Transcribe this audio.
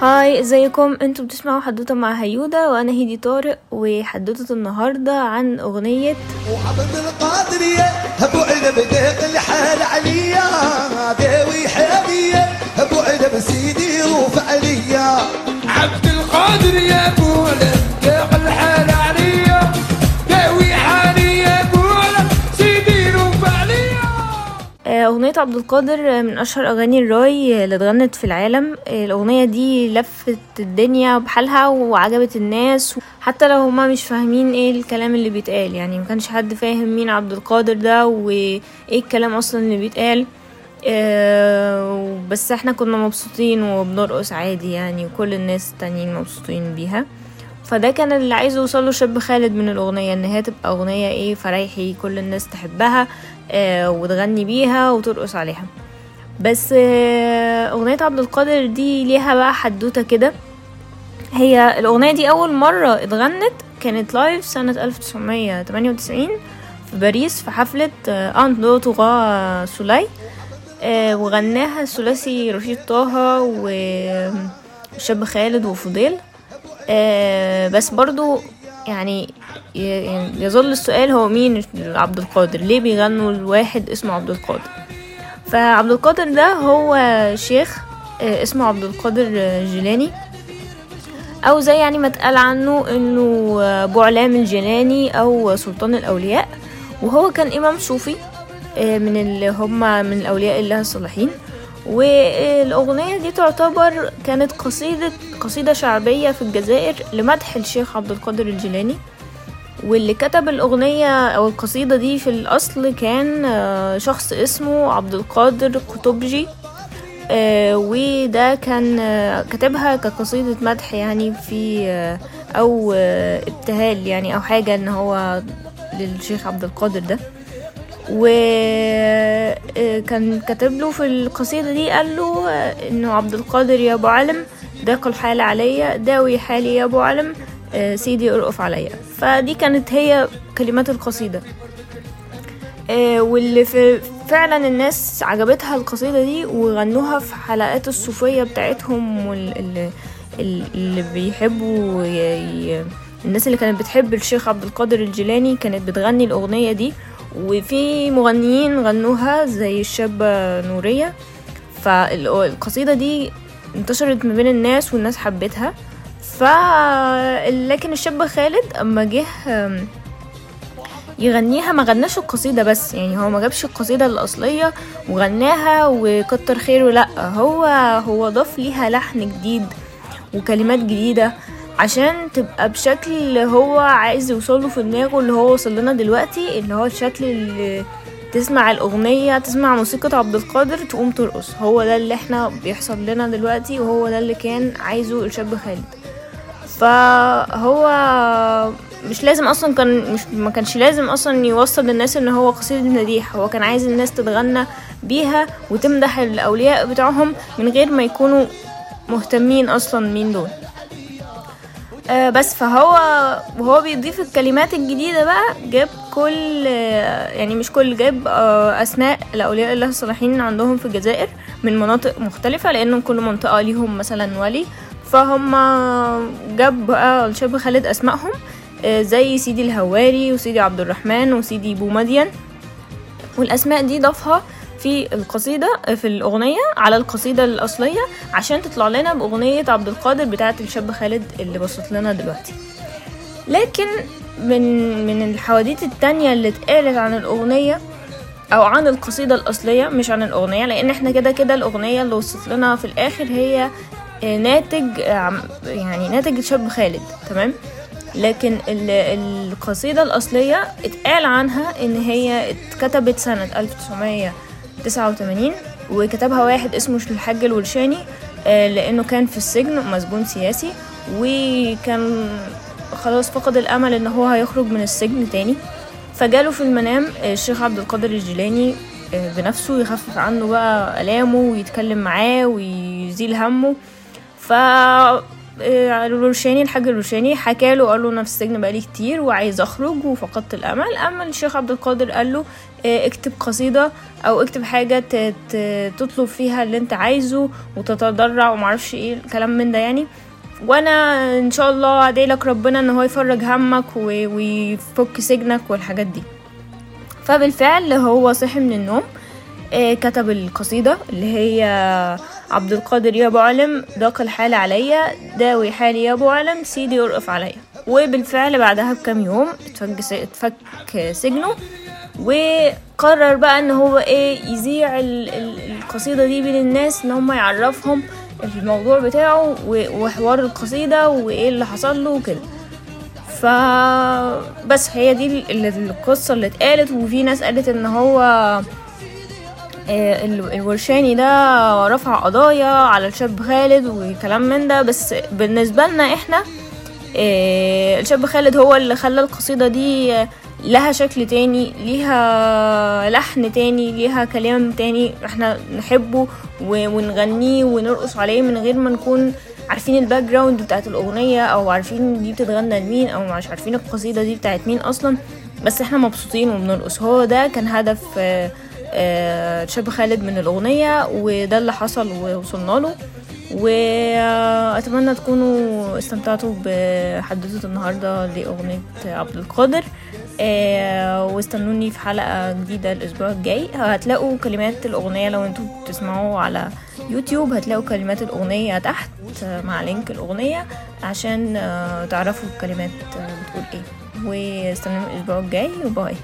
هاي إزيكم؟ أنتوا بتسمعوا حدوتة مع هيودا وأنا هيدي طارق وحدوتة النهارده عن أغنية وعبد القادرية أبو عنب ديق الحال عليا أغنية عبد القادر من أشهر أغاني الراي اللي اتغنت في العالم. الأغنية دي لفت الدنيا بحالها وعجبت الناس حتى لو هما مش فاهمين إيه الكلام اللي بيتقال. يعني مكانش حد فاهم مين عبد القادر ده وإيه الكلام أصلا اللي بيتقال. آه، بس إحنا كنا مبسوطين وبنرقص عادي يعني وكل الناس التانيين مبسوطين بيها. فده كان اللي عايز يوصله شاب خالد من الأغنية إن هي تبقى أغنية إيه فريحي كل الناس تحبها آه وتغني بيها وترقص عليها. بس آه أغنية عبد القادر دي ليها بقى حدوتة كده. هي الأغنية دي أول مرة اتغنت كانت live سنة 1998 في باريس في حفلة آه un deux trois soleils. آه وغناها الثلاثي رشيد طه وشاب خالد وفضيل. آه بس برضو يعني يعني يظل السؤال هو مين؟ عبد القادر. ليه بيغنوا الواحد اسمه عبد القادر؟ فعبد القادر ده هو شيخ آه، اسمه عبد القادر جيلاني. أو زي يعني ما اتقال عنه إنه آه، ابو علام الجيلاني أو سلطان الأولياء. وهو كان إمام صوفي آه، من اللي هم من الأولياء الله الصالحين. والأغنية دي تعتبر كانت قصيدة قصيدة شعبية في الجزائر لمدح الشيخ عبد القادر الجيلاني. واللي كتب الأغنية أو القصيدة دي في الأصل كان آه، شخص اسمه عبد القادر قطبجي. آه، وده كان آه، كتبها كقصيدة مدح يعني في أو ابتهال يعني أو حاجة إن هو للشيخ عبد القادر ده. وكان كاتب له في القصيدة دي قال له آه، إنه عبد القادر يا أبو علم ضاق الحال عليا داوي حالي يا أبو علم آه، سيدي أرقف عليا. فدي كانت هي كلمات القصيدة. آه، واللي في فعلا الناس عجبتها القصيدة دي وغنوها في حلقات الصوفية بتاعتهم اللي بيحبوا الناس اللي كانت بتحب الشيخ عبد القادر الجيلاني كانت بتغني الأغنية دي. وفي مغنيين غنوها زي الشابة نورية فالقصيدة دي انتشرت ما بين الناس والناس حبتها. ف لكن الشاب خالد أما جه يغنيها ما غناش القصيدة بس. يعني هو ما جابش القصيدة الأصلية وغناها وكتر خيره لأ هو هو ضاف ليها لحن جديد وكلمات جديدة. عشان تبقى بشكل هو عايز يوصله في دماغه اللي هو وصل لنا دلوقتي اللي هو الشكل اللي تسمع الأغنية تسمع موسيقى عبد القادر تقوم ترقص. هو ده اللي إحنا بيحصل لنا دلوقتي وهو ده اللي كان عايزه الشاب خالد. فهو مش لازم أصلا كان مش ما كانش لازم أصلا يوصل للناس إن هو قصيدة مديح هو كان عايز الناس تتغنى بيها وتمدح الأولياء بتاعهم من غير ما يكونوا مهتمين أصلا مين دول. آه بس فهو وهو بيضيف الكلمات الجديدة بقى جاب كل آه، يعني مش كل جاب آه، أسماء الأولياء الله الصالحين عندهم في الجزائر من مناطق مختلفة لأن كل منطقة ليهم مثلا ولي. فهم جاب بقى الشاب خالد أسمائهم زي سيدي الهواري وسيدي عبد الرحمن وسيدي بومدين. والأسماء دي ضافها في القصيدة في الأغنية على القصيدة الأصلية عشان تطلع لنا بأغنية عبد القادر بتاعة الشاب خالد اللي بصت لنا دلوقتي. لكن من من الحواديت التانية اللي اتقالت عن الأغنية أو عن القصيدة الأصلية مش عن الأغنية لأن إحنا كده كده الأغنية اللي وصلت لنا في الآخر هي آه، ناتج آه، يعني ناتج الشاب خالد تمام؟ لكن ال- القصيدة الأصلية اتقال عنها إن هي اتكتبت سنة 1989 وكتبها واحد اسمه الحاج الولشاني آه، لأنه كان في السجن مسجون سياسي وكان خلاص فقد الأمل إن هو هيخرج من السجن تاني. فجاله في المنام الشيخ عبد القادر الجيلاني آه، بنفسه يخفف عنه بقى آلامه ويتكلم معاه ويزيل همه. ف آه، الروشاني الحاج الروشاني حكى له قال له أنا في السجن بقالي كتير وعايز أخرج وفقدت الأمل. أما الشيخ عبد القادر قال له آه، اكتب قصيدة أو اكتب حاجة تطلب فيها اللي أنت عايزه وتتضرع ومعرفش إيه الكلام من ده يعني. وأنا إن شاء الله أدعي لك ربنا إن هو يفرج همك ويفك سجنك والحاجات دي. فبالفعل هو صحي من النوم. كتب القصيدة اللي هي عبد القادر يا أبو علم ضاق الحال عليا داوي حالي يا أبو علم سيدي يرقف عليا. وبالفعل بعدها بكام يوم اتفك, اتفك سجنه وقرر بقى إن هو إيه يذيع ال- ال- القصيدة دي بين الناس إن هم يعرفهم الموضوع بتاعه وحوار القصيدة وإيه اللي حصل له وكده. بس هي دي ال- ال- القصة اللي اتقالت وفي ناس قالت إن هو آه، الورشاني ده رفع قضايا على الشاب خالد وكلام من ده بس بالنسبة لنا إحنا آه، الشاب خالد هو اللي خلى القصيدة دي آه، لها شكل تاني ليها لحن تاني ليها كلام تاني إحنا نحبه ونغنيه ونرقص عليه من غير ما نكون عارفين ال background بتاعت الأغنية أو عارفين دي بتتغنى لمين أو مش عارفين القصيدة دي بتاعت مين أصلا بس إحنا مبسوطين وبنرقص. هو ده كان هدف آه، آه، شاب خالد من الأغنية وده اللي حصل ووصلنا له. وأتمنى تكونوا استمتعتوا بحدوتة النهاردة لأغنية عبد القادر. آه، واستنوني في حلقة جديدة الأسبوع الجاي. هتلاقوا كلمات الأغنية لو أنتوا بتسمعوا على يوتيوب هتلاقوا كلمات الأغنية تحت آه، مع لينك الأغنية عشان آه، تعرفوا الكلمات آه، بتقول إيه. واستنوني الأسبوع الجاي. وباي